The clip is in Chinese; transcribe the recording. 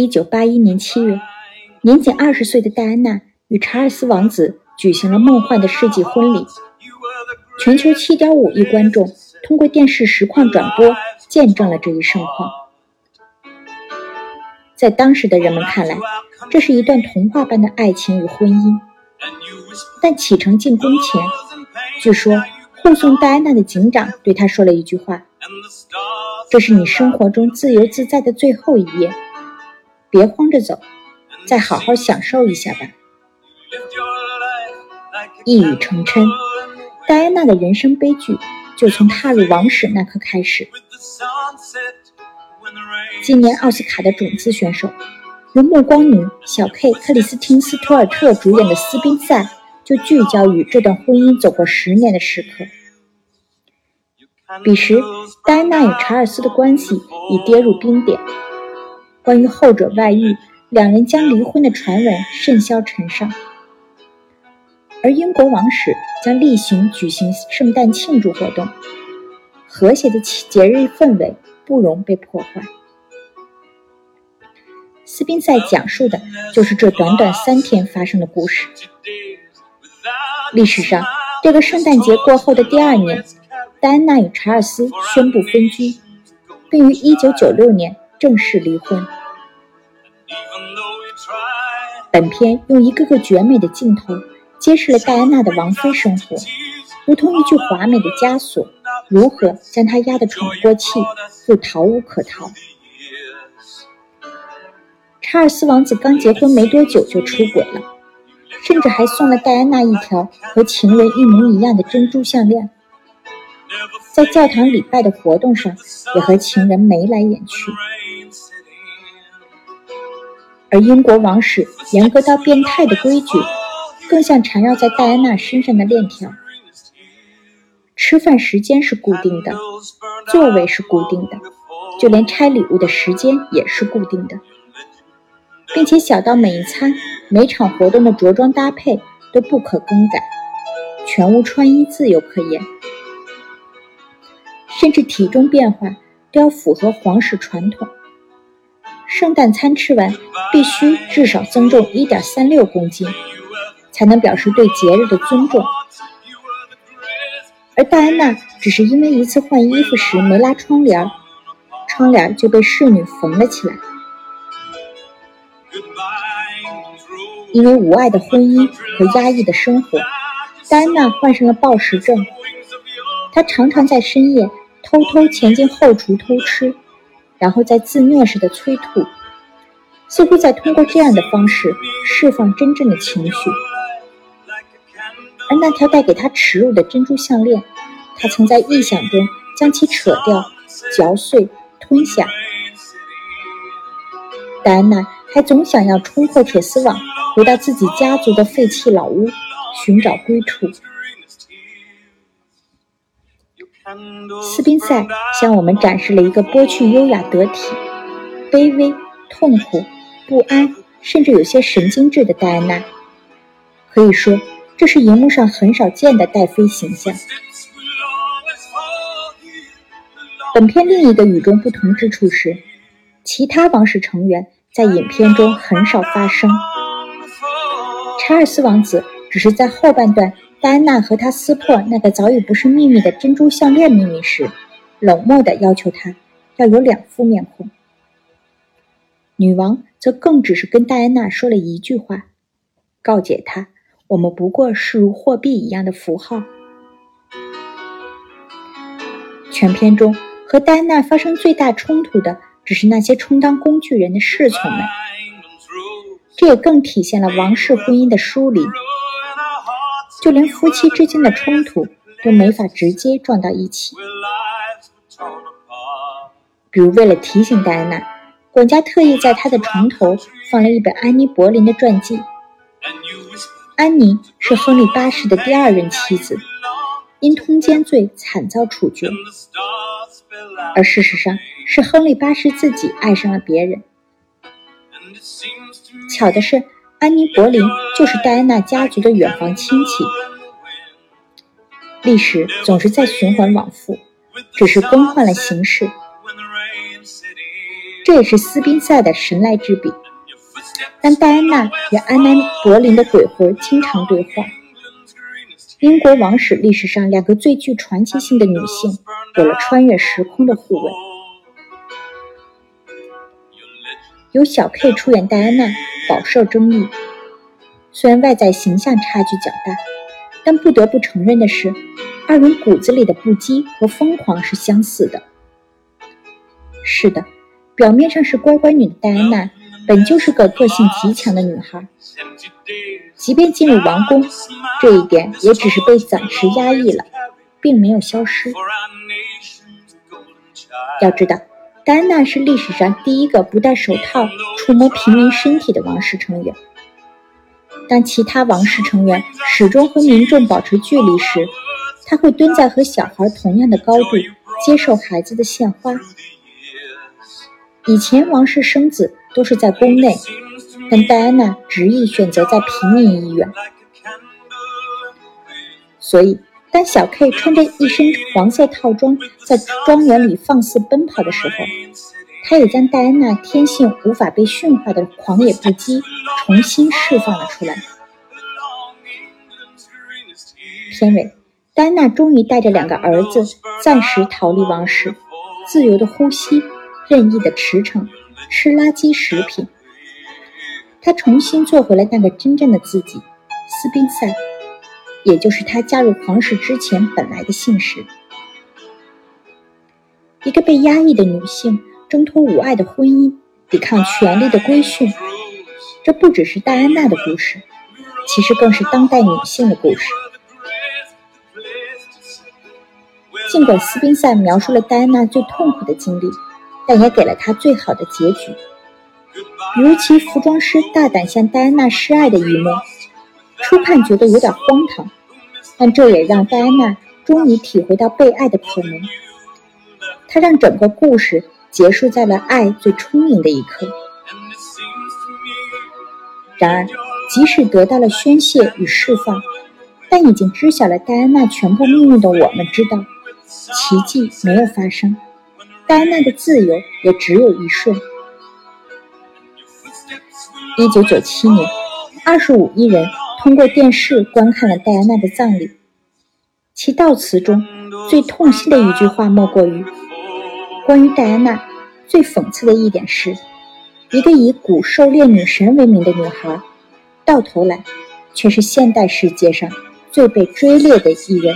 一九八一年七月，年仅二十岁的戴安娜与查尔斯王子举行了梦幻的世纪婚礼。全球七点五亿观众通过电视实况转播，见证了这一盛况。在当时的人们看来，这是一段童话般的爱情与婚姻。但启程进宫前，据说护送戴安娜的警长对她说了一句话：“这是你生活中自由自在的最后一夜，别慌着走，再好好享受一下吧。”一语成谶，戴安娜的人生悲剧就从踏入王室那刻开始。今年奥斯卡的种子选手，由暮光女小 K 克里斯汀斯图尔特主演的《斯宾塞》，就聚焦于这段婚姻走过十年的时刻。彼时，戴安娜与查尔斯的关系已跌入冰点，关于后者外遇、两人将离婚的传闻甚嚣尘上。而英国王室将例行举行圣诞庆祝活动，和谐的节日氛围不容被破坏。斯宾塞讲述的就是这短短三天发生的故事。历史上，这个圣诞节过后的第二年，戴安娜与查尔斯宣布分居，并于1996年正式离婚。本片用一个个绝美的镜头，揭示了戴安娜的王妃生活，如同一具华美的枷锁，如何将她压得喘不过气，又逃无可逃。查尔斯王子刚结婚没多久就出轨了，甚至还送了戴安娜一条和情人一模一样的珍珠项链。在教堂礼拜的活动上，也和情人眉来眼去。而英国王室严格到变态的规矩，更像缠绕在戴安娜身上的链条：吃饭时间是固定的，座位是固定的，就连拆礼物的时间也是固定的。并且小到每一餐、每场活动的着装搭配都不可更改，全无穿衣自由可言。甚至体重变化都要符合皇室传统，圣诞餐吃完必须至少增重一点三六公斤，才能表示对节日的尊重。而戴安娜只是因为一次换衣服时没拉窗帘，窗帘就被侍女缝了起来。因为无爱的婚姻和压抑的生活，戴安娜患上了暴食症。她常常在深夜偷偷潜进后厨偷吃，然后再自虐式的催吐，似乎在通过这样的方式释放真正的情绪。而那条带给她耻辱的珍珠项链，她曾在臆想中将其扯掉、嚼碎、吞下。戴安娜还总想要冲破铁丝网。回到自己家族的废弃老屋，寻找归处。斯宾塞向我们展示了一个剥去优雅得体、卑微、痛苦、不安，甚至有些神经质的戴安娜。可以说，这是荧幕上很少见的戴妃形象。本片另一个与众不同之处是，其他王室成员在影片中很少发声。查尔斯王子只是在后半段，戴安娜和他撕破那个早已不是秘密的珍珠项链秘密时，冷漠地要求他要有两副面孔。女王则更只是跟戴安娜说了一句话，告诫她：“我们不过是如货币一样的符号。”全片中和戴安娜发生最大冲突的，只是那些充当工具人的侍从们。这也更体现了王室婚姻的疏离，就连夫妻之间的冲突都没法直接撞到一起。比如，为了提醒戴安娜，管家特意在她的床头放了一本安妮·柏林的传记。安妮是亨利八世的第二任妻子，因通奸罪惨遭处决，而事实上是亨利八世自己爱上了别人。巧的是，安妮·柏林就是戴安娜家族的远房亲戚。历史总是在循环往复，只是更换了形式。这也是斯宾塞的神来之笔。但戴安娜与安南柏林的鬼魂经常对话。英国王室历史上两个最具传奇性的女性有了穿越时空的互吻。由小 K 出演戴安娜，饱受争议。虽然外在形象差距较大，但不得不承认的是，二人骨子里的不羁和疯狂是相似的。是的，表面上是乖乖女的戴安娜。本就是个个性极强的女孩，即便进入王宫，这一点也只是被暂时压抑了，并没有消失。要知道，戴安娜是历史上第一个不戴手套触摸平民身体的王室成员。当其他王室成员始终和民众保持距离时，她会蹲在和小孩同样的高度，接受孩子的献花。以前王室生子。都是在宫内，但戴安娜执意选择在平民医院。所以，当小 K 穿着一身黄色套装在庄园里放肆奔跑的时候，他也将戴安娜天性无法被驯化的狂野不羁重新释放了出来。片尾，戴安娜终于带着两个儿子暂时逃离王室，自由的呼吸，任意的驰骋。吃垃圾食品，他重新做回了那个真正的自己，斯宾塞，也就是他加入皇室之前本来的姓氏。一个被压抑的女性挣脱无爱的婚姻，抵抗权力的规训，这不只是戴安娜的故事，其实更是当代女性的故事。尽管斯宾塞描述了戴安娜最痛苦的经历。但也给了她最好的结局，尤其服装师大胆向戴安娜示爱的一幕，初看觉得有点荒唐，但这也让戴安娜终于体会到被爱的可能。他让整个故事结束在了爱最充盈的一刻。然而，即使得到了宣泄与释放，但已经知晓了戴安娜全部命运的我们知道，奇迹没有发生。戴安娜的自由也只有一瞬。一九九七年，二十五亿人通过电视观看了戴安娜的葬礼。其悼词中最痛心的一句话，莫过于：关于戴安娜，最讽刺的一点是，一个以古狩猎女神为名的女孩，到头来却是现代世界上最被追猎的艺人。